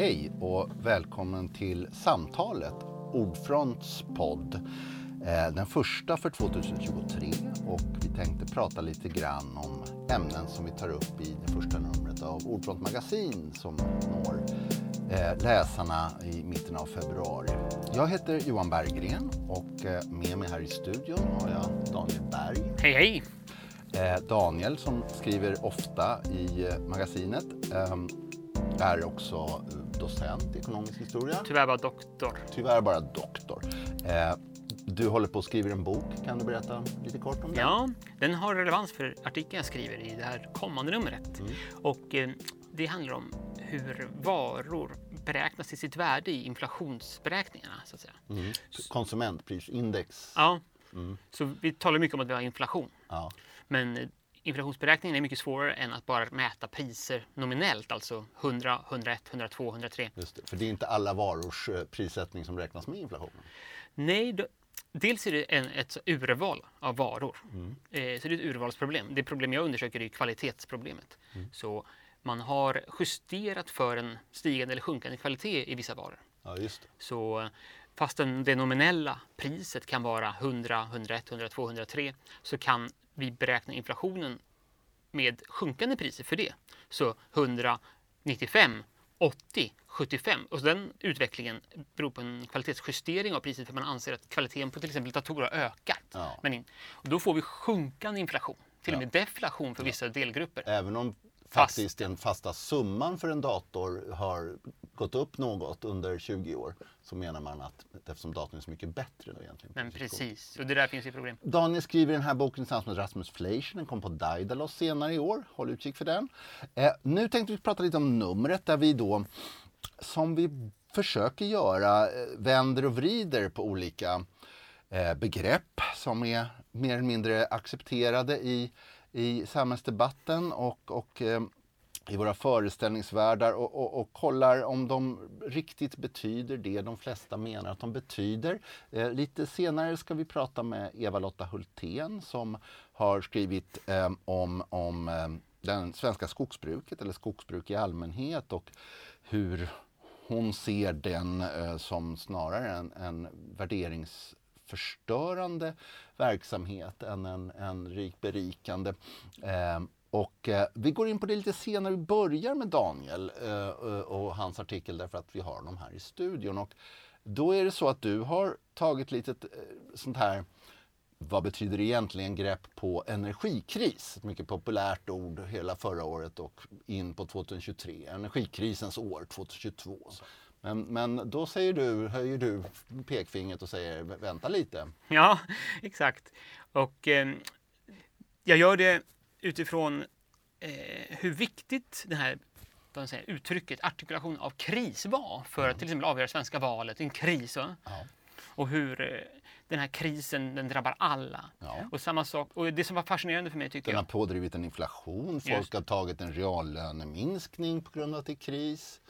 Hej och välkommen till Samtalet, Ordfronts podd. Eh, Den första för 2023 och vi tänkte prata lite grann om ämnen som vi tar upp i det första numret av Ordfront magasin som når eh, läsarna i mitten av februari. Jag heter Johan Berggren och eh, med mig här i studion har jag Daniel Berg. Hej hej! Daniel som skriver ofta i magasinet ehm, är också docent i ekonomisk historia. Tyvärr bara doktor. Tyvärr bara doktor. Eh, Du håller på att skriva en bok. Kan du berätta lite kort om den? Ja, den har relevans för artikeln jag skriver i det här kommande numret. Och eh, det handlar om hur varor beräknas till sitt värde i inflationsberäkningarna. Så att säga. Mm. Konsumentprisindex. Ja, så vi talar mycket om att vi har inflation. Ja. Men inflationsberäkningen är mycket svårare än att bara mäta priser nominellt, alltså 100, 101, 102, 103. Just det. För det är inte alla varors eh, prissättning som räknas med inflationen. Nej, då, dels är det en, ett urval av varor. Eh, så det är ett urvalsproblem. Det problem jag undersöker är kvalitetsproblemet. Så man har justerat för en stigande eller sjunkande kvalitet i vissa varor. Ja, just det. Så fastän det nominella priset kan vara 100, 101, 102, 103 så kan vi beräkna inflationen med sjunkande priser för det. Så 100, 95, 80, 75. Och så den utvecklingen beror på en kvalitetsjustering av priset för man anser att kvaliteten på till exempel datorer har ökat. Ja. Men in, och då får vi sjunkande inflation, till och med deflation för vissa delgrupper. Även om faktiskt den fasta summan för en dator har gått upp något under 20 år så menar man att eftersom datorn är så mycket bättre då egentligen. Men precis, och det där finns ju problem. Daniel skriver den här boken tillsammans med Rasmus Fleischer. Den kom på Daidalos senare i år. Håll utkik för den. Eh, nu tänkte vi prata lite om numret där vi då, som vi försöker göra, eh, vänder och vrider på olika eh, begrepp som är mer eller mindre accepterade i, i samhällsdebatten och, och eh, i våra föreställningsvärldar och, och, och kollar om de riktigt betyder det de flesta menar att de betyder. Eh, lite senare ska vi prata med Eva-Lotta Hultén som har skrivit eh, om, om eh, det svenska skogsbruket eller skogsbruk i allmänhet och hur hon ser den eh, som snarare en, en förstörande verksamhet än en, en rik berikande. Eh, och eh, vi går in på det lite senare. Vi börjar med Daniel eh, eh och hans artikel därför att vi har honom här i studion. Och då är det så att du har tagit lite eh, sånt här vad betyder egentligen grepp på energikris? Ett mycket populärt ord hela förra året och in på 2023. Energikrisens år 2022. Men, men då säger du, höjer du pekfingret och säger "Vä- vänta lite. Ja, exakt. Och eh, jag gör det utifrån eh, hur viktigt det här säger, uttrycket artikulation av kris var för att till exempel avgöra svenska valet, en kris. Va? Ja. Och hur eh, den här krisen den drabbar alla. Ja. Och samma sak, och det som var fascinerande för mig tycker Den har jag, pådrivit en inflation, folk Just. har tagit en reallöneminskning på grund av att det är kris.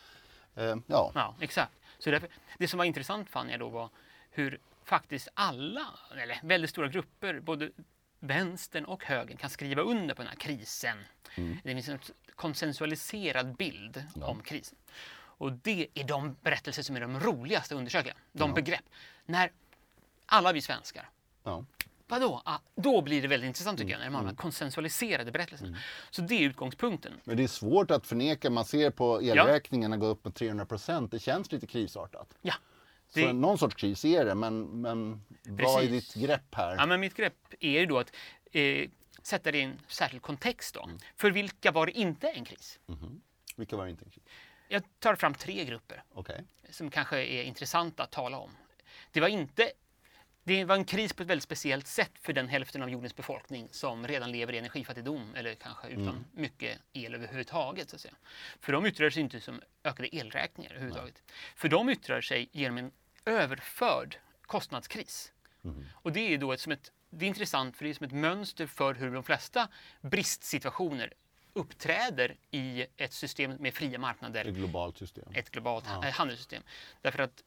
Eh, ja, Ja, exakt. Så därför, det som var intressant fann jag då var hur faktiskt alla, eller väldigt stora grupper, både vänstern och högern kan skriva under på den här krisen. Det finns en konsensualiserad bild om krisen. Och det är de berättelser som är de roligaste att undersöka. De begrepp. När alla vi svenskar ja. Vadå? Ah, då blir det väldigt intressant tycker jag, när man har de här konsensualiserade berättelserna. Så det är utgångspunkten. Men det är svårt att förneka. Man ser på elräkningarna gå upp med 300 procent. Det känns lite krisartat. Ja. Så Det- någon sorts kris är det, men, men vad är ditt grepp här? Ja, men mitt grepp är ju då att eh, sätta det i en särskild kontext. Då. För vilka var det inte en kris? Vilka var det inte en kris? Jag tar fram tre grupper Okej. som kanske är intressanta att tala om. Det var inte det var en kris på ett väldigt speciellt sätt för den hälften av jordens befolkning som redan lever i energifattigdom eller kanske utan mycket el överhuvudtaget. Så att säga. För de yttrar sig inte som ökade elräkningar överhuvudtaget. För de yttrar sig genom en överförd kostnadskris. Och det är då ett, som ett, det är intressant för det är som ett mönster för hur de flesta bristsituationer uppträder i ett system med fria marknader Ett globalt system. ett globalt ha- handelssystem. Därför att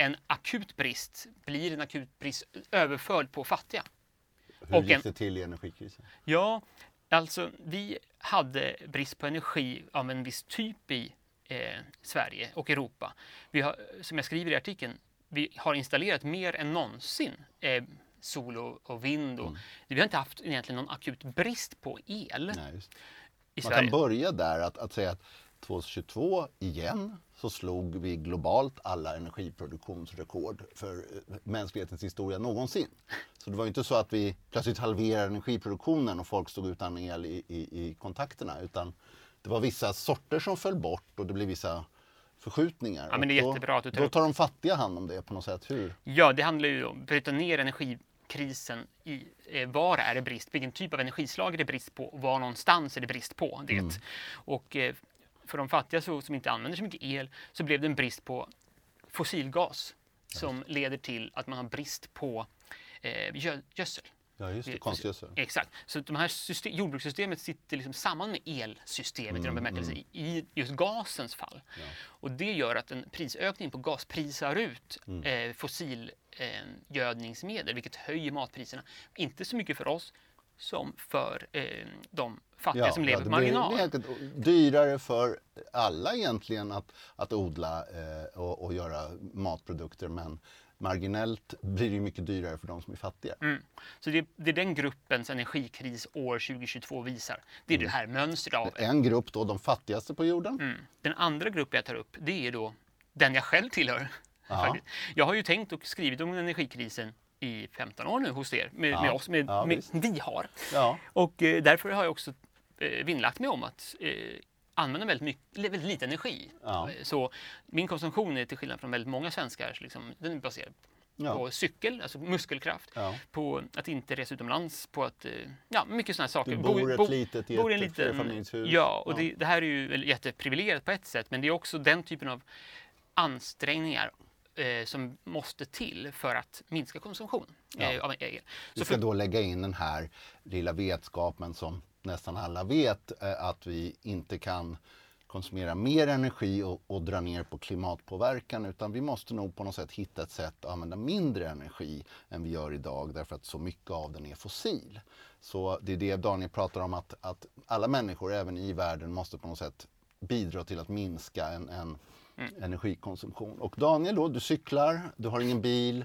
en akut brist blir en akut brist överförd på fattiga. Hur och gick en- det till i energikrisen? Ja, alltså vi hade brist på energi av en viss typ i eh, Sverige och Europa. Vi har, som jag skriver i artikeln, vi har installerat mer än någonsin eh, sol och, och vind. Och, Mm. Vi har inte haft egentligen någon akut brist på el Nej, Man Sverige. kan börja där att, att säga att 2022 igen så slog vi globalt alla energiproduktionsrekord för eh, mänsklighetens historia någonsin. Så det var ju inte så att vi plötsligt halverade energiproduktionen och folk stod utan el i, i, i kontakterna utan det var vissa sorter som föll bort och det blev vissa förskjutningar. Ja, men det är då, jättebra att du tar Då tar de fattiga hand om det på något sätt. Hur? Ja, det handlar ju om att bryta ner energikrisen i eh, var är det brist, vilken typ av energislag är det brist på och var någonstans är det brist på det. Mm. Och eh, för de fattiga så, som inte använder så mycket el så blev det en brist på fossilgas som leder till att man har brist på eh, gö- gödsel. Ja, just det. Eh, Konstgödsel. Exakt. Så de här system, jordbrukssystemet sitter liksom samman med elsystemet i Mm, de bemärkelse i, i just gasens fall. Och det gör att en prisökning på gas prisar ut Mm. eh, fossil eh, vilket höjer matpriserna. Inte så mycket för oss som för eh, de fattiga som lever det på marginal. Det blir dyrare för alla egentligen att, att odla eh, och, och göra matprodukter men marginellt blir det mycket dyrare för de som är fattiga. Mm. Så det, det är den gruppens energikris år 2022 visar. Det är Mm. det här mönstret av En grupp då, de fattigaste på jorden. Mm. Den andra gruppen jag tar upp, det är då den jag själv tillhör. Ja. Jag har ju tänkt och skrivit om energikrisen i 15 år nu hos er, med, Ja. med oss, med, Ja, med, vi har. Ja. Och eh, därför har jag också eh, vinnlagt mig om att eh, använda väldigt, mycket, väldigt lite energi. Ja. Eh, Så min konsumtion är till skillnad från väldigt många svenskar, liksom, den är baserad Ja. på cykel, alltså muskelkraft, Ja. på att inte resa utomlands, på att, eh, ja, mycket sådana saker. Du Bo- bor bo- ett litet i bor i ett liten, flerfamiljshus. Ja, och. Det, det här är ju jätteprivilegierat på ett sätt, men det är också den typen av ansträngningar eh, som måste till för att minska konsumtion eh, Ja. av el. Vi Så ska för, då lägga in den här lilla vetskapen som nästan alla vet eh, att vi inte kan konsumera mer energi och, och dra ner på klimatpåverkan utan vi måste nog på något sätt hitta ett sätt att använda mindre energi än vi gör idag därför att så mycket av den är fossil. Så det är det Daniel pratar om att, att alla människor även i världen måste på något sätt bidra till att minska en, en energikonsumtion. Och Daniel då, du cyklar, du har ingen bil,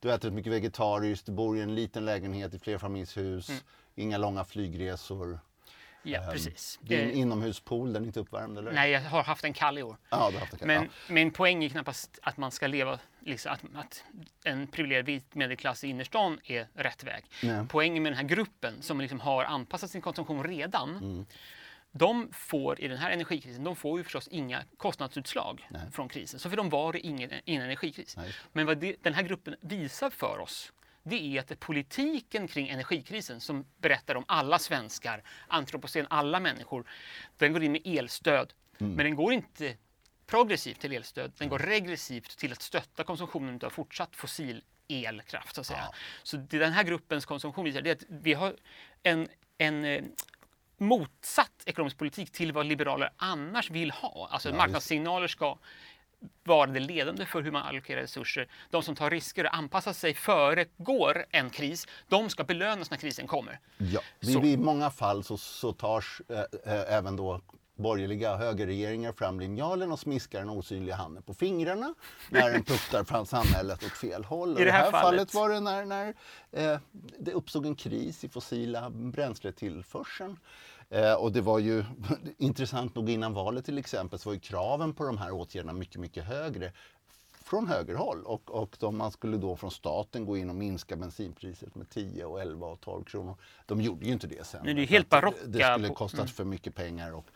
du äter mycket vegetariskt, du bor i en liten lägenhet i flerfamiljshus, inga långa flygresor. ja, Ehm, precis. Det är en inomhuspool, den är inte uppvärmd eller? nej, jag har haft en kall i år. Ja, du har haft det. Men ja. min poäng är knappast att man ska leva, liksom, att, att en privilegierad vit medelklass i innerstan är rätt väg. Nej. Poängen med den här gruppen som liksom har anpassat sin konsumtion redan, Mm. De får i den här energikrisen, de får ju förstås inga kostnadsutslag Nej. från krisen. Så för dem var det ingen, ingen energikris. Nej. Men vad det, den här gruppen visar för oss, det är att det är politiken kring energikrisen som berättar om alla svenskar, antropocen, alla människor. Den går in med elstöd, Mm. men den går inte progressivt till elstöd, den går regressivt till att stötta konsumtionen av fortsatt fossil elkraft. Så, att säga. Ja. så det den här gruppens konsumtion visar det är att vi har en, en eh, motsatt ekonomisk politik till vad liberaler annars vill ha. Alltså Ja, marknadssignaler ska vara det ledande för hur man allokerar resurser. De som tar risker och anpassar sig föregår en kris, de ska belönas när krisen kommer. Ja, Så. i, i många fall så, så tar äh, även då borgerliga högerregeringar fram linjalen och smiskar den osynliga handen på fingrarna när den puttar fram samhället åt fel håll. I det här fallet fallet- var det när, när eh, det uppstod en kris i fossila bränsletillförseln. Eh, och det var ju intressant nog innan valet till exempel så var ju kraven på de här åtgärderna mycket, mycket högre från högerhåll och, och de, man skulle då från staten gå in och minska bensinpriset med 10 och 11 och 12 kronor. De gjorde ju inte det sen. Nej, det är helt barocka Det skulle kostat för mycket pengar och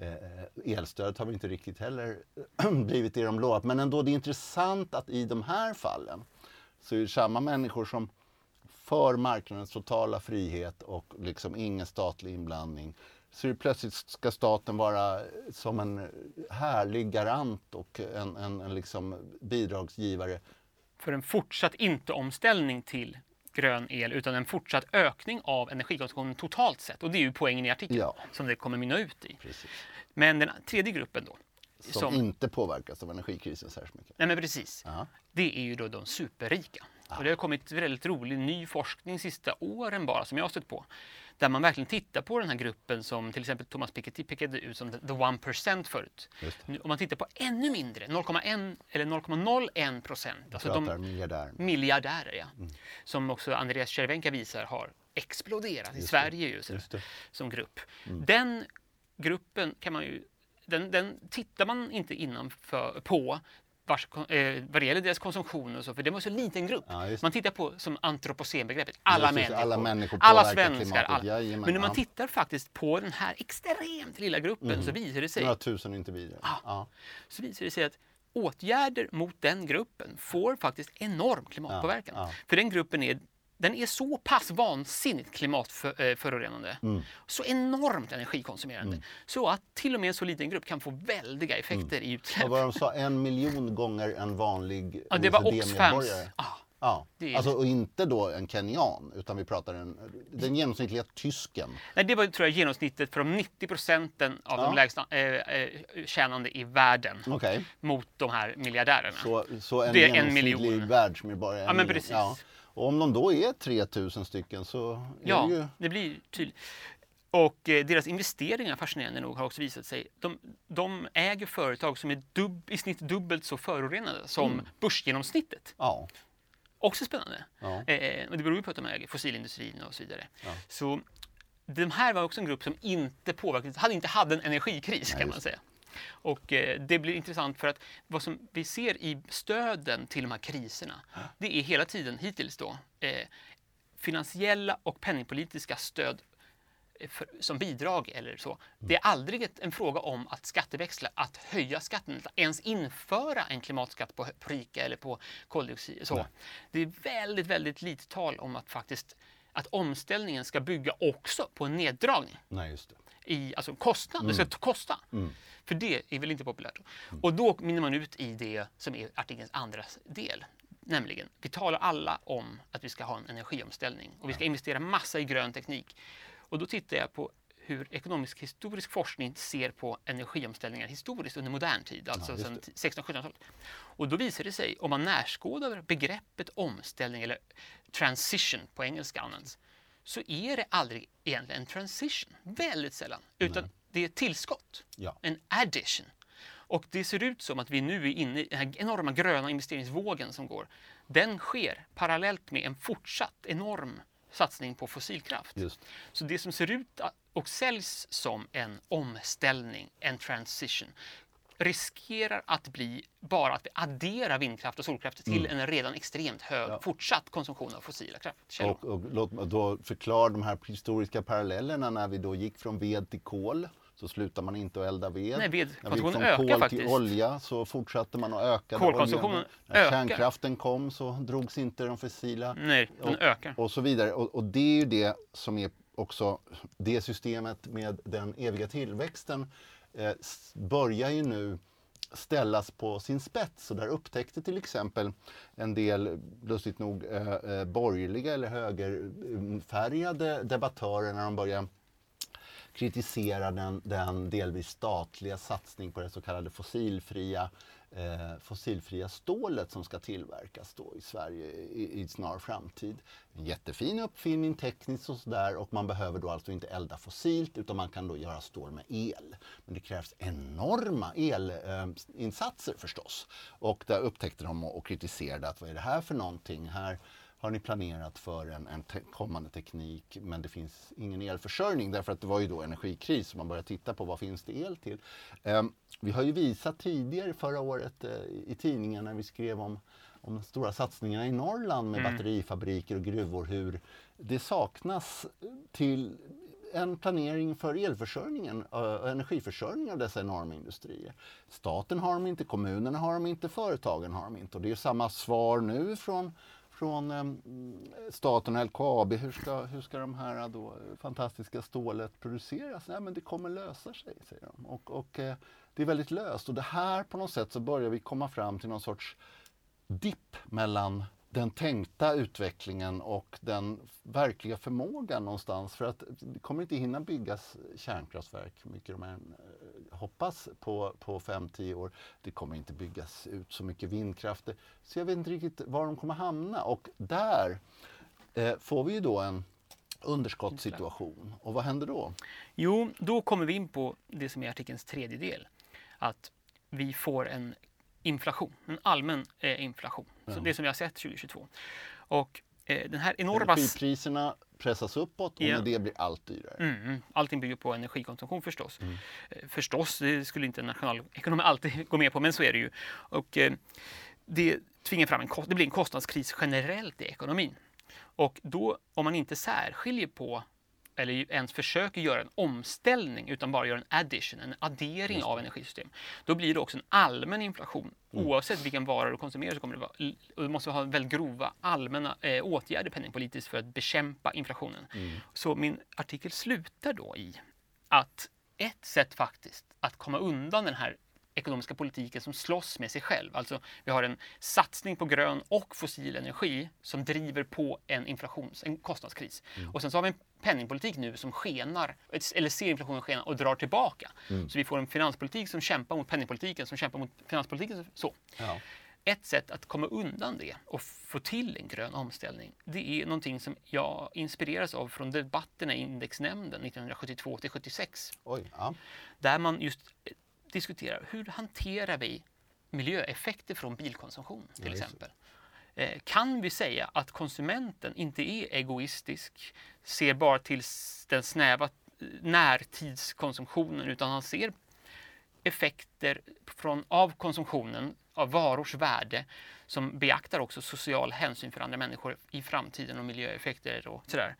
Eh, eh, elstödet har vi inte riktigt heller blivit det de lovat. Men ändå, det är intressant att i de här fallen så är det samma människor som för marknadens totala frihet och liksom ingen statlig inblandning. Så det plötsligt ska staten vara som en härlig garant och en, en, en liksom bidragsgivare. För en fortsatt inte-omställning till grön el utan en fortsatt ökning av energikonsumtionen totalt sett. Och det är ju poängen i artikeln Ja. som det kommer mynna ut i. Precis. Men den tredje gruppen då, Som, inte påverkas av energikrisen särskilt mycket. Nej men precis. Ja. Det är ju då de superrika. Och det har kommit väldigt rolig ny forskning sista åren bara som jag har stött på. Där man verkligen tittar på den här gruppen som till exempel Thomas Piketty pekade ut som the 1% förut. Just det. Nu, om man tittar på ännu mindre, 0,1 eller 0,01 procent, alltså de miljardär. miljardärer, ja, som också Andreas Cervenka visar har exploderat i Just. Sverige Just det. som grupp. Den gruppen kan man ju, den, den tittar man inte innanför på vars, eh, vad det gäller deras konsumtion och så, för det var så liten grupp. Ja, man tittar på som antropocenbegreppet, alla det, människor, alla människor alla svenskar. Alla. Jajamän, Men när man ja. tittar faktiskt på den här extremt lilla gruppen så visar det sig Några tusen individer. Ja. så visar det sig att åtgärder mot den gruppen får faktiskt enorm klimatpåverkan. Ja, ja. För den gruppen är, den är så pass vansinnigt klimatförorenande, Mm. så enormt energikonsumerande, så att till och med en så liten grupp kan få väldiga effekter i utsläpp. Mm. Vad de sa, en miljon gånger en vanlig Ja, det var. Oxfams. Ah, Ja, Det är- alltså, och inte då en kenyan, utan vi pratar en, den genomsnittliga tysken. nej, det var tror jag genomsnittet för de 90 procenten av Ja. de lägsta eh, eh, tjänande i världen Okej, mot de här miljardärerna. så, så en Det är en miljon. världsmedborgare. är Ja, en men precis. Och om de då är 3000 stycken så är Ja, det ju... det blir tydligt. Och eh, deras investeringar, fascinerande nog, har också visat sig. De, de äger företag som är dubb, i snitt dubbelt så förorenade som Mm. börsgenomsnittet. Ja, Också spännande. Ja. Eh, och det beror ju på att de äger fossilindustrin och så vidare. Så de här var också en grupp som inte påverkades, hade inte hade en energikris kan man säga. Och eh, det blir intressant för att vad som vi ser i stöden till de här kriserna, det är hela tiden hittills då eh, finansiella och penningpolitiska stöd eh, för, som bidrag eller så. Det är aldrig ett, en fråga om att skatteväxla, att höja skatten, att ens införa en klimatskatt på, på rika eller på koldioxid. Så. Det är väldigt, väldigt lite tal om att faktiskt att omställningen ska bygga också på en neddragning nej just det. I alltså kostnad. Det ska Mm. kosta. För det är väl inte populärt. Och då minner man ut i det som är artikelns andra del. Nämligen, vi talar alla om att vi ska ha en energiomställning och vi ska investera massa i grön teknik. Och då tittar jag på hur ekonomisk historisk forskning ser på energiomställningar historiskt under modern tid, alltså just sedan det. 1600-1700-talet. Och då visar det sig, om man närskådar begreppet omställning eller transition på engelska används, så är det aldrig egentligen en transition, väldigt sällan, utan det är ett tillskott, Ja. en addition. Och det ser ut som att vi nu är inne i den här enorma gröna investeringsvågen som går. Den sker parallellt med en fortsatt enorm satsning på fossilkraft. Just. Så det som ser ut och säljs som en omställning, en transition, riskerar att bli bara att vi adderar vindkraft och solkraft till en redan extremt hög fortsatt konsumtion av fossila kraftkällor. Och, och låt mig då förklara de här historiska parallellerna när vi då gick från ved till kol. Så slutar man inte att elda ved. Nej, vedkonsumtionen från ökar kol till faktiskt. olja så fortsatte man att öka. Kolkonsumtionen ökar. kärnkraften kom så drogs inte de fossila. Nej, den och, ökar. Och så vidare. Och, och det är ju det som är också det systemet med den eviga tillväxten eh, börjar ju nu ställas på sin spets. Och där upptäckte till exempel en del, lustigt nog, eh, eh borgerliga eller högerfärgade debattörer när de började kritisera den, den delvis statliga satsning på det så kallade fossilfria, eh, fossilfria stålet som ska tillverkas då i Sverige i, i snar framtid. En jättefin uppfinning tekniskt och sådär och man behöver då alltså inte elda fossilt utan man kan då göra stål med el. Men det krävs enorma elinsatser eh, förstås. Och där upptäckte de och, och kritiserade att vad är det här för någonting? Här har ni planerat för en, en te kommande teknik men det finns ingen elförsörjning därför att det var ju då energikris så man började titta på vad finns det el till. Ehm, vi har ju visat tidigare förra året eh, i tidningen när vi skrev om, om de stora satsningarna i Norrland med batterifabriker och gruvor hur det saknas till en planering för elförsörjningen och energiförsörjningen av dessa enorma industrier. Staten har dem inte, kommunerna har dem inte, företagen har dem inte. Och det är samma svar nu från från eh, staten och LKAB. Hur ska, hur ska de här eh, då, fantastiska stålet produceras? Nej, men det kommer lösa sig, säger de. Och, och eh, det är väldigt löst. Och det här på något sätt så börjar vi komma fram till någon sorts dipp mellan den tänkta utvecklingen och den verkliga förmågan någonstans. För att det kommer inte hinna byggas kärnkraftverk, mycket de än hoppas på, på 5-10 år. Det kommer inte byggas ut så mycket vindkraft. Så jag vet inte riktigt var de kommer hamna. Och där eh, får vi ju då en underskottssituation. Och vad händer då? Jo, då kommer vi in på det som är artikelns tredje del. Att vi får en inflation, en allmän eh, inflation. Ja. Så det som vi har sett 2022. Och eh, den här enorma... Energipriserna pressas uppåt och med det blir allt dyrare. Mm, mm. allting bygger på energikonsumtion förstås. Mm. Eh, förstås, det skulle inte en nationalekonom alltid gå med på, men så är det ju. Och, eh, det tvingar fram en, det blir en kostnadskris generellt i ekonomin. Och då, om man inte särskiljer på eller ens försöker göra en omställning utan bara gör en addition, en addering av energisystem, då blir det också en allmän inflation. Mm. Oavsett vilken vara du konsumerar så kommer det vara, och du måste ha väldigt grova allmänna eh, åtgärder penningpolitiskt för att bekämpa inflationen. Mm. Så min artikel slutar då i att ett sätt faktiskt att komma undan den här ekonomiska politiken som slåss med sig själv. Alltså, vi har en satsning på grön och fossil energi som driver på en inflations, en kostnadskris. Mm. Och sen så har vi en penningpolitik nu som skenar, eller ser inflationen skena och drar tillbaka. Mm. Så vi får en finanspolitik som kämpar mot penningpolitiken, som kämpar mot finanspolitiken. Så. Ja. Ett sätt att komma undan det och få till en grön omställning, det är någonting som jag inspireras av från debatterna i indexnämnden 1972 till 76. Oj, ja. Där man just diskuterar hur hanterar vi miljöeffekter från bilkonsumtion till ja, exempel. Eh, kan vi säga att konsumenten inte är egoistisk, ser bara till den snäva eh, närtidskonsumtionen utan han ser effekter från, av konsumtionen, av varors värde som beaktar också social hänsyn för andra människor i framtiden och miljöeffekter och sådär.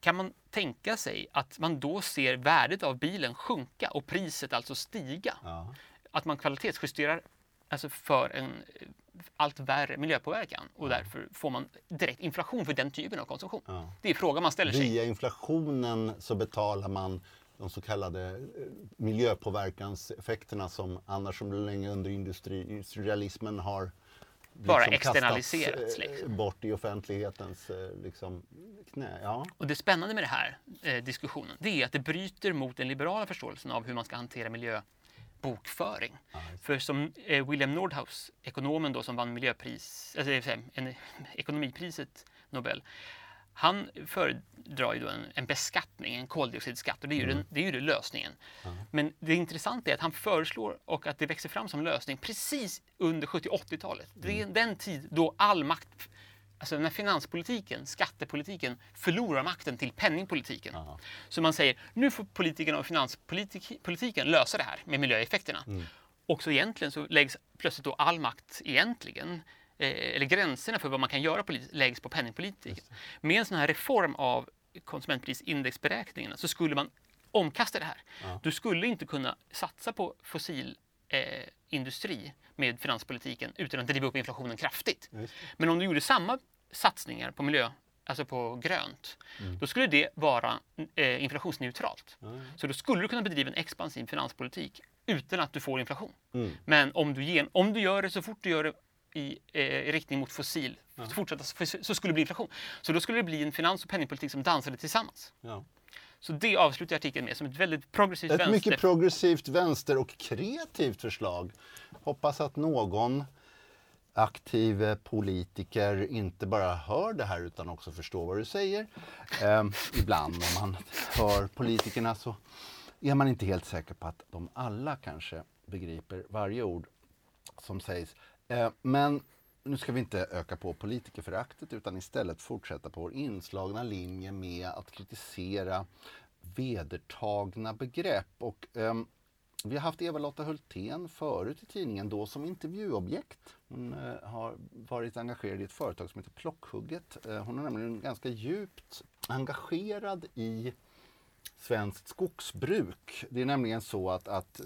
Kan man tänka sig att man då ser värdet av bilen sjunka och priset alltså stiga? Ja. Att man kvalitetsjusterar alltså för en allt värre miljöpåverkan och därför får man direkt inflation för den typen av konsumtion. Ja. Det är frågan man ställer sig. Via inflationen så betalar man de så kallade eh, miljöpåverkanseffekterna som annars som länge under industrialismen har bara liksom externaliserats. Eh, liksom. bort i offentlighetens eh, liksom, knä. Ja. Och det spännande med den här eh, diskussionen det är att det bryter mot den liberala förståelsen av hur man ska hantera miljöbokföring. Ah, För som eh, William Nordhaus, ekonomen då som vann miljöpris, alltså, en, ekonomipriset Nobel, han föredrar ju en, en, beskattning, en koldioxidskatt och det är ju, mm. den, det är ju det lösningen. Mm. Men det intressanta är att han föreslår och att det växer fram som lösning precis under 70-80-talet. Det är mm. den tid då all makt, alltså när finanspolitiken, skattepolitiken förlorar makten till penningpolitiken. Mm. Så man säger, nu får politikerna och finanspolitiken lösa det här med miljöeffekterna. Mm. Och så egentligen så läggs plötsligt då all makt egentligen eller gränserna för vad man kan göra politiskt läggs på penningpolitiken. Med en sån här reform av konsumentprisindexberäkningarna så skulle man omkasta det här. Ja. Du skulle inte kunna satsa på fossilindustri eh, med finanspolitiken utan att driva upp inflationen kraftigt. Men om du gjorde samma satsningar på miljö, alltså på grönt, mm. då skulle det vara eh, inflationsneutralt. Mm. Så då skulle du kunna bedriva en expansiv finanspolitik utan att du får inflation. Mm. Men om du, gen, om du gör det så fort du gör det i eh, riktning mot fossil, ja. fortsätta, så skulle det bli inflation. Så då skulle det bli en finans och penningpolitik som dansade tillsammans. Ja. Så det avslutar artikeln med som ett väldigt progressivt ett vänster. Ett mycket progressivt vänster och kreativt förslag. Hoppas att någon aktiv eh, politiker inte bara hör det här utan också förstår vad du säger. Eh, ibland när man hör politikerna så är man inte helt säker på att de alla kanske begriper varje ord som sägs. Eh, men nu ska vi inte öka på politikerföraktet utan istället fortsätta på vår inslagna linje med att kritisera vedertagna begrepp. Och, eh, vi har haft Eva-Lotta Hultén förut i tidningen, då som intervjuobjekt. Hon eh, har varit engagerad i ett företag som heter Plockhugget. Eh, hon är nämligen ganska djupt engagerad i svenskt skogsbruk. Det är nämligen så att, att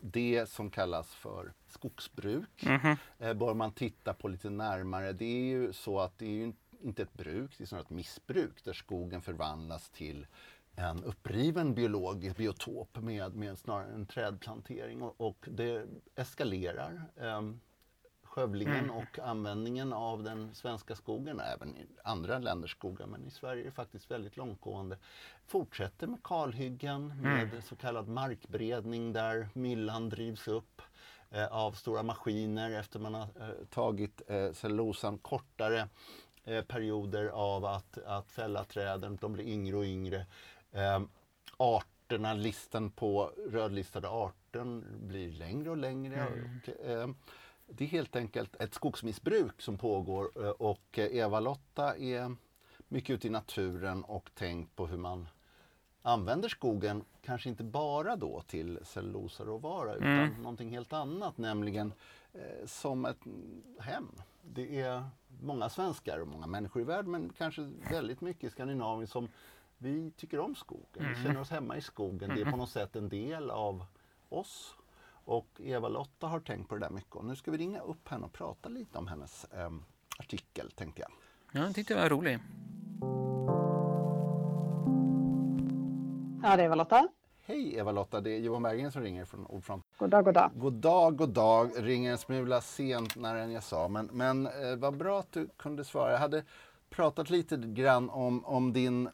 det som kallas för skogsbruk mm -hmm. bör man titta på lite närmare. Det är ju så att det är ju inte ett bruk, det är snarare ett missbruk där skogen förvandlas till en uppriven biologisk biotop med, med snarare en trädplantering och, och det eskalerar. Um, skövlingen mm. och användningen av den svenska skogen, även i andra länders skogar, men i Sverige är det faktiskt väldigt långtgående. Fortsätter med kalhyggen, med mm. så kallad markberedning där myllan drivs upp eh, av stora maskiner efter man har eh, tagit eh, cellulosan kortare eh, perioder av att, att fälla träden, de blir yngre och yngre. Eh, arterna, listan på rödlistade arter blir längre och längre. Mm. Och, eh, det är helt enkelt ett skogsmissbruk som pågår eh, och Eva-Lotta är mycket ute i naturen och tänkt på hur man använder skogen, kanske inte bara då till cellulosaråvara utan Mm. någonting helt annat, nämligen eh, som ett hem. Det är många svenskar och många människor i världen, men kanske väldigt mycket i Skandinavien som vi tycker om skogen. Vi Mm. känner oss hemma i skogen. Det är på något sätt en del av oss. Och Eva-Lotta har tänkt på det där mycket. Och nu ska vi ringa upp henne och prata lite om hennes em, artikel, tänkte jag. Ja, jag tyckte det var roligt. Ja, det är väl Lotta. Hej Eva-Lotta, det är Johan Berggren som ringer från Ordfront. God dag, god dag. God dag, god dag. Ringer en smula senare än jag sa, men, men eh, vad bra att du kunde svara. Jag hade pratat lite grann om, om din,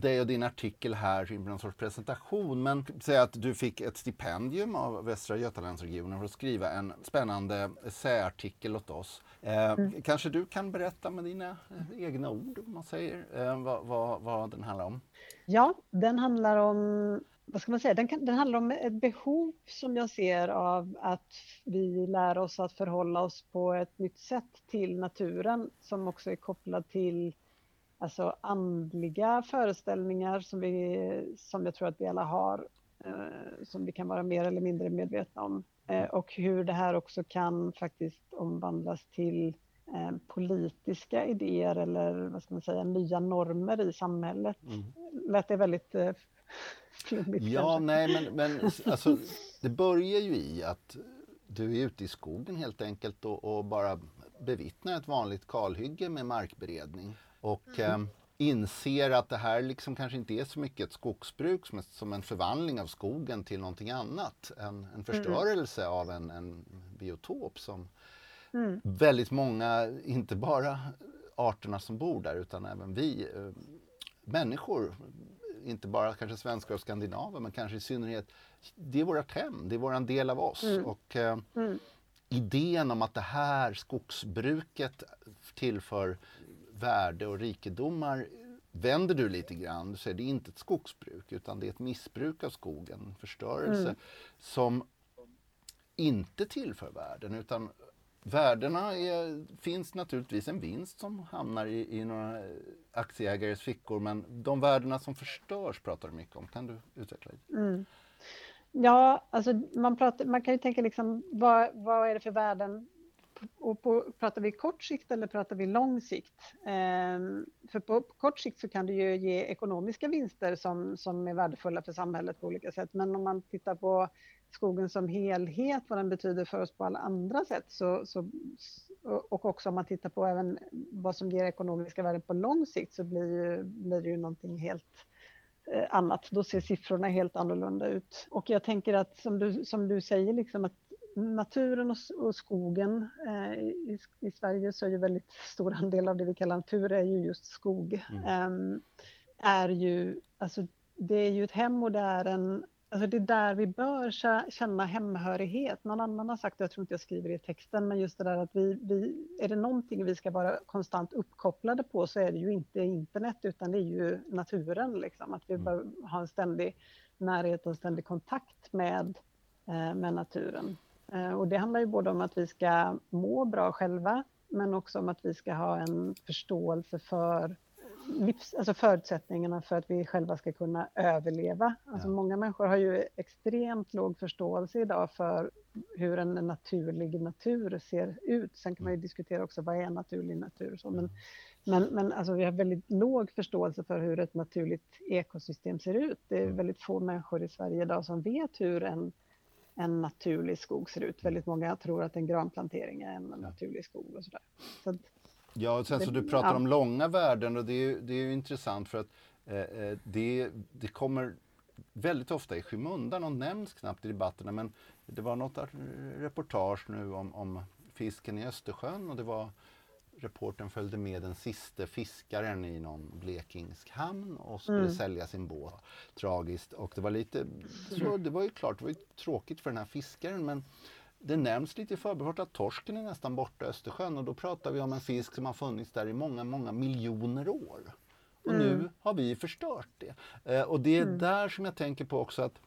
dig och din artikel här i någon sorts presentation, men säga att du fick ett stipendium av Västra Götalandsregionen för att skriva en spännande essäartikel åt oss. Eh, Kanske du kan berätta med dina eh, egna ord, om man säger, eh, vad, vad, vad den handlar om? Ja, den handlar om, vad ska man säga, den, kan, den handlar om ett behov som jag ser av att vi lär oss att förhålla oss på ett nytt sätt till naturen som också är kopplad till alltså andliga föreställningar som, vi, som jag tror att vi alla har, eh, som vi kan vara mer eller mindre medvetna om. Eh, och hur det här också kan faktiskt omvandlas till eh, politiska idéer eller vad ska man säga, nya normer i samhället. Mm. Lät det väldigt eh, flummigt Ja, kanske? nej, men, men alltså, det börjar ju i att du är ute i skogen helt enkelt och, och bara bevittnar ett vanligt kalhygge med markberedning. Och eh, inser att det här liksom kanske inte är så mycket ett skogsbruk som, som en förvandling av skogen till någonting annat. En, en förstörelse av en, en biotop som Mm. väldigt många, inte bara arterna som bor där utan även vi eh, människor, inte bara kanske svenskar och skandinaver men kanske i synnerhet, det är vårt hem, det är våran del av oss. Och eh, Mm. idén om att det här skogsbruket tillför värde och rikedomar vänder du lite grann. Du säger det är inte ett skogsbruk utan det är ett missbruk av skogen, en förstörelse som inte tillför värden utan värdena är, finns naturligtvis en vinst som hamnar i, i några aktieägares fickor men de värdena som förstörs pratar du mycket om. Kan du utveckla lite? Mm. Ja, alltså man, pratar, man kan ju tänka liksom vad, vad är det för värden? Och på, pratar vi kort sikt eller pratar vi lång sikt? Ehm, för på, på kort sikt så kan det ju ge ekonomiska vinster som, som är värdefulla för samhället på olika sätt. Men om man tittar på skogen som helhet, vad den betyder för oss på alla andra sätt, så, så, och också om man tittar på även vad som ger ekonomiska värden på lång sikt, så blir, ju, blir det ju någonting helt eh, annat. Då ser siffrorna helt annorlunda ut. Och jag tänker att som du, som du säger, liksom att naturen och, och skogen eh, i, i Sverige så är ju väldigt stor andel av det vi kallar natur är ju just skog. Ehm, är ju, alltså, det är ju ett hem och det är en Alltså det är där vi bör kä- känna hemhörighet. Någon annan har sagt, jag tror inte jag skriver det i texten, men just det där att vi, vi, är det någonting vi ska vara konstant uppkopplade på så är det ju inte internet utan det är ju naturen. Liksom. Att vi bör ha en ständig närhet och en ständig kontakt med, eh, med naturen. Eh, och det handlar ju både om att vi ska må bra själva men också om att vi ska ha en förståelse för livs, alltså förutsättningarna för att vi själva ska kunna överleva. Alltså Ja. Många människor har ju extremt låg förståelse idag för hur en naturlig natur ser ut. Sen kan man ju diskutera också vad är naturlig natur. Så, men men, men alltså vi har väldigt låg förståelse för hur ett naturligt ekosystem ser ut. Det är väldigt få människor i Sverige idag som vet hur en, en naturlig skog ser ut. Väldigt många tror att en granplantering är en naturlig skog och sådär. Så Ja, och sen så Det- du pratar ja. om långa värden och det är, ju- det är ju intressant för att eh, eh, det, det kommer väldigt ofta i skymundan och nämns knappt i debatterna men det var något reportage nu om, om fisken i Östersjön och det var reporten följde med den sista fiskaren i någon blekingsk hamn och skulle Mm. sälja sin båt. Tragiskt och det var lite, så det var ju klart, det var ju tråkigt för den här fiskaren men det nämns lite i förbifart att torsken är nästan borta i Östersjön och då pratar vi om en fisk som har funnits där i många, många miljoner år. Och mm. nu har vi förstört det. Eh, och det är mm. där som jag tänker på också att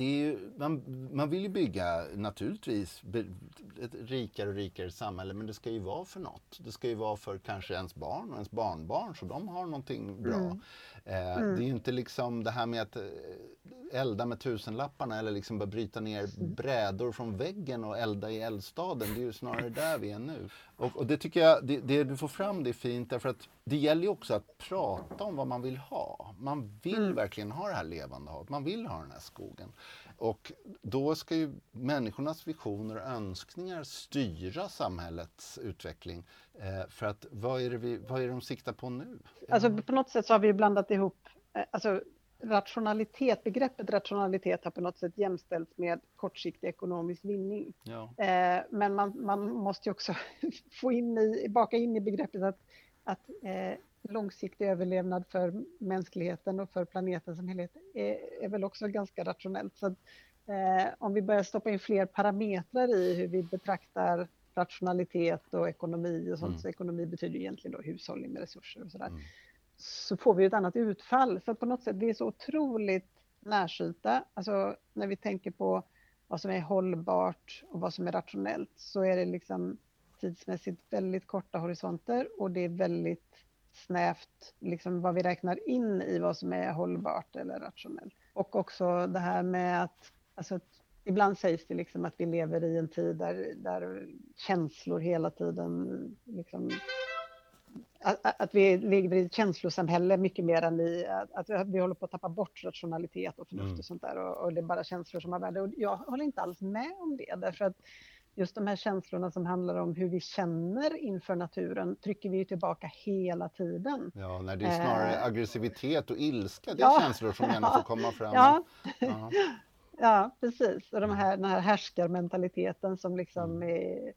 är, man, man vill ju bygga naturligtvis ett rikare och rikare samhälle men det ska ju vara för något. Det ska ju vara för kanske ens barn och ens barnbarn så de har någonting bra. Mm. Eh, mm. Det är ju inte liksom det här med att eh, elda med tusenlapparna eller liksom bara bryta ner brädor från väggen och elda i eldstaden. Det är ju snarare där vi är nu. Och, och det tycker jag, det, det, du får fram det är fint därför att det gäller ju också att prata om vad man vill ha. Man vill mm. verkligen ha det här levande havet, man vill ha den här skogen. Och då ska ju människornas visioner och önskningar styra samhällets utveckling. Eh, för att vad är, det vi, vad är det de siktar på nu? Alltså på något sätt så har vi blandat ihop, eh, alltså rationalitet, begreppet rationalitet har på något sätt jämställts med kortsiktig ekonomisk vinning. Ja. Eh, men man, man måste ju också få in i, baka in i begreppet att, att eh, långsiktig överlevnad för mänskligheten och för planeten som helhet är, är väl också ganska rationellt. Så att, eh, om vi börjar stoppa in fler parametrar i hur vi betraktar rationalitet och ekonomi och sånt, mm. så ekonomi betyder egentligen då hushållning med resurser och sådär. Mm så får vi ett annat utfall. Så på något sätt, vi är så otroligt närsynta. Alltså när vi tänker på vad som är hållbart och vad som är rationellt så är det liksom tidsmässigt väldigt korta horisonter och det är väldigt snävt liksom vad vi räknar in i vad som är hållbart eller rationellt. Och också det här med att, alltså, ibland sägs det liksom att vi lever i en tid där, där känslor hela tiden liksom att, att vi lever i ett känslosamhälle mycket mer än i att, att vi håller på att tappa bort rationalitet och förnuft mm. och sånt där och, och, det är bara känslor som har värde. Och jag håller inte alls med om det därför att just de här känslorna som handlar om hur vi känner inför naturen trycker vi tillbaka hela tiden. Ja, när det är snarare eh. aggressivitet och ilska, det är ja, känslor som gärna får komma fram. Ja. ja. precis. Och de här, den här härskarmentaliteten som liksom mm. är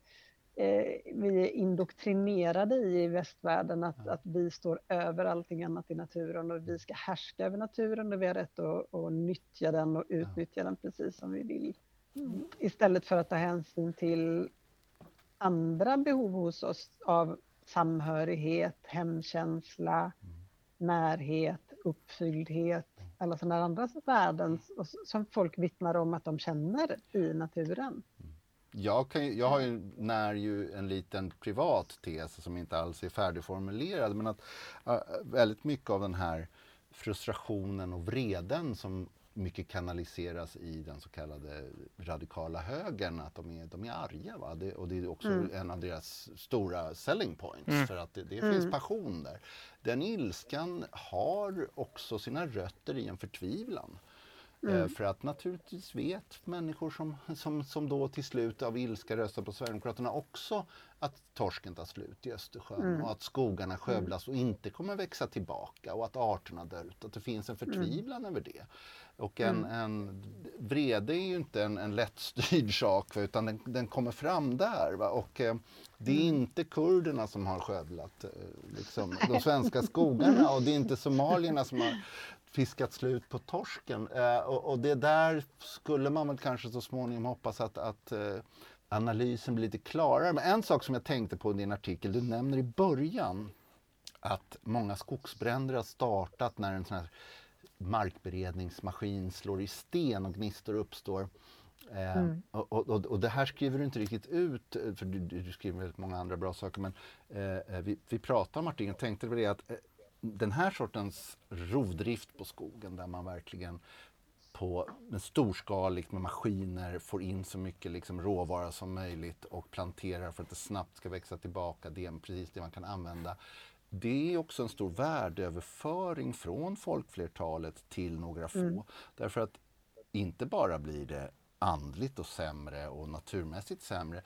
vi är indoktrinerade i i västvärlden att, att vi står över allting annat i naturen och vi ska härska över naturen och vi har rätt att, att nyttja den och utnyttja den precis som vi vill. Mm. Istället för att ta hänsyn till andra behov hos oss av samhörighet, hemkänsla, mm. närhet, uppfylldhet, alla sådana andra värden som folk vittnar om att de känner i naturen. Mm jag, kan, jag har ju, när ju en liten privat tes som inte alls är färdigformulerad men att äh, väldigt mycket av den här frustrationen och vreden som mycket kanaliseras i den så kallade radikala högern, att de är, de är arga. Va? Det, och det är också mm. en av deras stora selling points, mm. för att det, det mm. finns passion där. Den ilskan har också sina rötter i en förtvivlan. Eh, mm. För att naturligtvis vet människor som, som, som då till slut av ilska röstar på Sverigedemokraterna också att torsken tar slut i Östersjön mm. och att skogarna skövlas och inte kommer växa tillbaka och att arterna dör ut. Att det finns en förtvivlan mm. över det. Och en, mm. en vrede är ju inte en, en lättstyrd sak utan den, den kommer fram där. Va? Och eh, det är mm. inte kurderna som har skövlat eh, liksom, de svenska skogarna och det är inte somalierna som har fiskat slut på torsken. Eh, och, och, det där skulle man väl kanske så småningom hoppas att, att eh, analysen blir lite klarare. Men en sak som jag tänkte på i din artikel, du nämner i början att många skogsbränder har startat när en sån här markberedningsmaskin slår i sten och gnistor uppstår. Eh, mm. och, och, och, det här skriver du inte riktigt ut, för du, du skriver väldigt många andra bra saker, men eh, vi, vi pratar om Martin, jag tänkte väl det att eh, den här sortens rovdrift på skogen där man verkligen på storskaligt med maskiner får in så mycket liksom råvara som möjligt och planterar för att det snabbt ska växa tillbaka. Det är precis det man kan använda. Det är också en stor värdeöverföring från folkflertalet till några få. Mm. Därför att inte bara blir det andligt och sämre och naturmässigt sämre.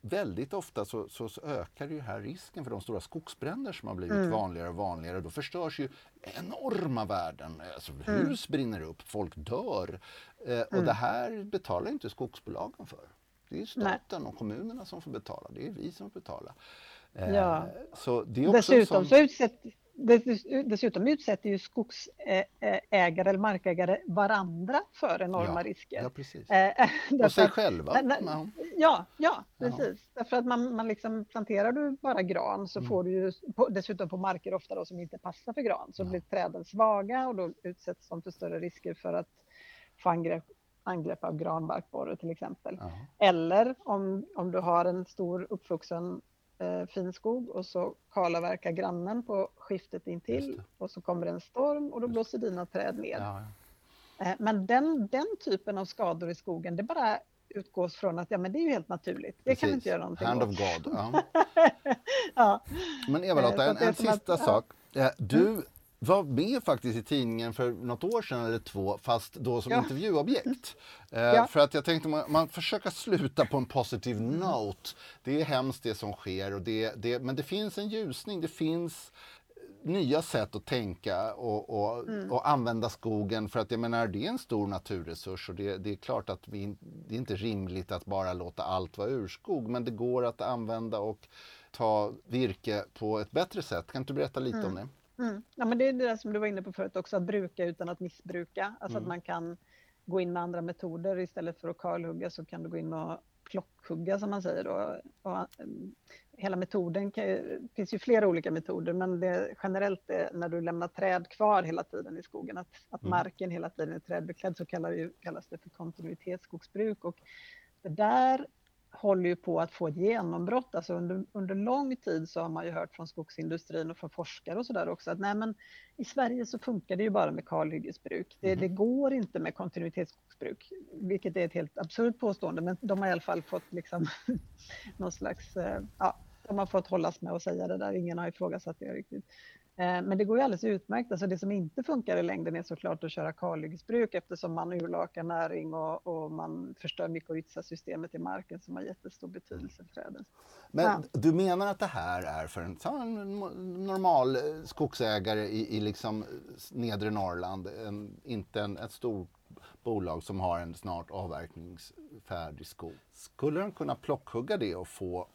Väldigt ofta så, så, så ökar ju här risken för de stora skogsbränder som har blivit mm. vanligare och vanligare. Då förstörs ju enorma värden. Alltså, mm. Hus brinner upp, folk dör. Eh, och mm. det här betalar inte skogsbolagen för. Det är staten Nej. och kommunerna som får betala. Det är vi som får betala. Eh, ja. Så det är också Dessutom som... så utsätter dessutom utsätter ju skogsägare eller markägare varandra för enorma Ja, risker. Ja, precis. Eh, Och därför sig att- själva. Nej. Ja. Ja, ja precis. Därför att man, man liksom planterar du bara gran så Mm. får du ju dessutom på marker ofta då som inte passar för gran så Ja. blir träden svaga och då utsätts de för större risker för att få angrepp, angrepp av granbarkborre till exempel. Eller om, om du har en stor uppvuxen eh, fin skog och så kalavverkar grannen på skiftet intill och så kommer en storm och då blåser dina träd ner. Ja, Eh, Men den, den typen av skador i skogen, det bara utgås från att ja, men det är ju helt naturligt. Det kan vi precis. inte göra någonting Hand åt. of God. Ja. Ja, Men Eh, Eva-Lotta, så en, att en att- sista ja. sak. Eh, Du var med faktiskt i tidningen för något år sedan eller två, fast då som Ja. intervjuobjekt. Eh, Ja. För att jag tänkte man, man försöker sluta på en positive note. Det är hemskt det som sker, och det, det, men det finns en ljusning. Det finns nya sätt att tänka och, och, Mm. och använda skogen för att jag menar det är en stor naturresurs och det, det är klart att vi, det är inte rimligt att bara låta allt vara urskog men det går att använda och ta virke på ett bättre sätt. Kan du berätta lite om det? Mm. ja, men det är det där som du var inne på förut också, att bruka utan att missbruka. Alltså Mm. att man kan gå in med andra metoder istället för att kalhugga så kan du gå in och plockhugga som man säger då. Och, mm, hela metoden, kan, ju- det finns ju flera olika metoder men det, generellt är när du lämnar träd kvar hela tiden i skogen, att, att Mm. marken hela tiden är trädbeklädd så kallar, ju, kallas det för kontinuitetsskogsbruk. Och det där håller ju på att få ett genombrott. Alltså under, under lång tid så har man ju hört från skogsindustrin och från forskare och sådär också att nej men i Sverige så funkar det ju bara med kalhyggesbruk. Det, Mhm. det går inte med kontinuitetsskogsbruk, vilket är ett helt absurt påstående, men de har i alla fall fått liksom någon slags, eh, ja, de har fått hållas med att säga det där. Ingen har ifrågasatt det riktigt. Eh, Men det går ju alldeles utmärkt. Alltså det som inte funkar i längden är såklart att köra kalhyggesbruk eftersom man urlakar näring och, och man förstör mykorrhizasystemet i marken som har jättestor betydelse för träden. Men Ja. du menar att det här är för en, en normal eh, skogsägare i, i liksom nedre Norrland, en, inte en, ett stort bolag som har en snart avverkningsfärdig skog. Skulle de kunna plockhugga det och få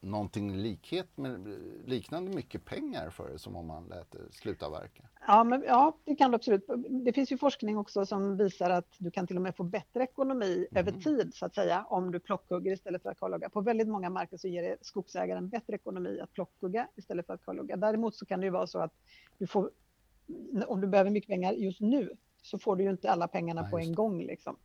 någonting likhet med, liknande mycket pengar för det som om man lät det slutavverka? Ja, men, ja, det kan du absolut. Det finns ju forskning också som visar att du kan till och med få bättre ekonomi över tid så att säga om du plockhugger istället för att kalhugga. På väldigt många marker så ger det skogsägaren bättre ekonomi att plockhugga istället för att kalhugga. Däremot så kan det ju vara så att du får, om du behöver mycket pengar just nu så får du ju inte alla pengarna Nej, på en gång liksom.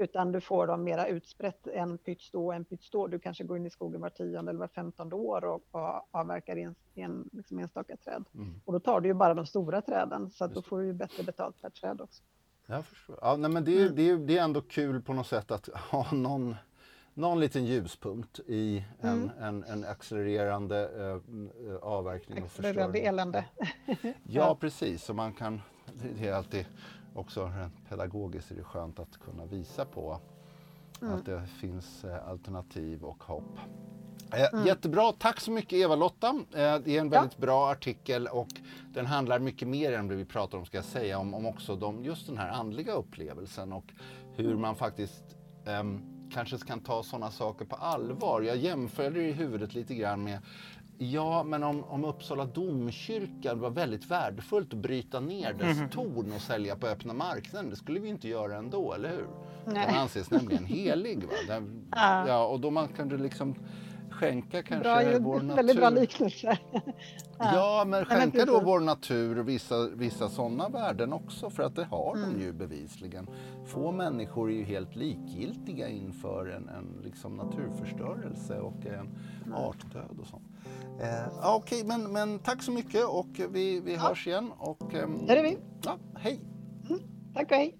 Utan du får dem mera utsprätt, en pytt då och en pytt då. Du kanske går in i skogen var tionde eller var femtonde år och, och avverkar en, en, liksom enstaka träd. Mm. Och då tar du ju bara de stora träden så att då får du ju bättre betalt per träd också. Jag förstår. Ja, nej, men det, är, Mm. det, är, det är ändå kul på något sätt att ha någon, någon liten ljuspunkt i en, Mm. en, en accelererande eh, avverkning och Accelererande förstöring. elände. Ja, precis. Så man kan, det är alltid också rent pedagogiskt är det skönt att kunna visa på Mm. att det finns eh, alternativ och hopp. Eh, Jättebra, tack så mycket Eva-Lotta. Eh, det är en väldigt bra artikel och den handlar mycket mer än det vi pratar om ska jag säga, om, om också de, just den här andliga upplevelsen och hur man faktiskt ehm, kanske kan ta sådana saker på allvar. Jag jämför det i huvudet lite grann med Ja, men om, om Uppsala domkyrka var väldigt värdefullt att bryta ner dess torn och sälja på öppna marknaden. Det skulle vi inte göra ändå, eller hur? Den Nej. anses nämligen helig. Va? Den, Ja. ja, och då man kunde liksom skänka kanske Bra, vår natur. väldigt bra liknelse. Ja, men men skänka då vår natur vissa, vissa sådana värden också, för att det har Mm. de ju bevisligen. Få människor är ju helt likgiltiga inför en, en liksom naturförstörelse och en artdöd och sånt. Eh, ja, Okej, men, men tack så mycket och vi, vi hörs igen. Och, ehm, Där är vi. Ja, hej! Tack och hej.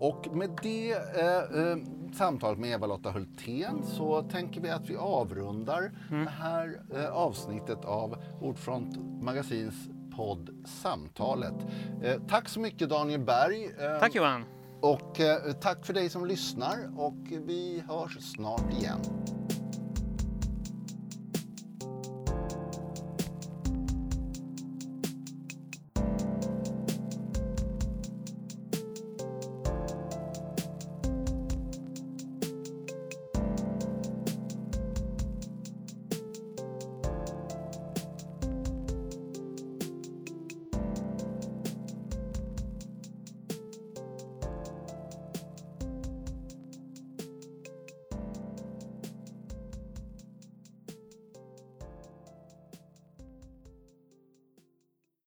Och med det eh, eh, samtalet med Eva-Lotta Hultén så tänker vi att vi avrundar det här eh, avsnittet av Ordfront Magasins podd Samtalet. Eh, tack så mycket Daniel Berg. Eh, Tack Johan! Och eh, tack för dig som lyssnar och vi hörs snart igen.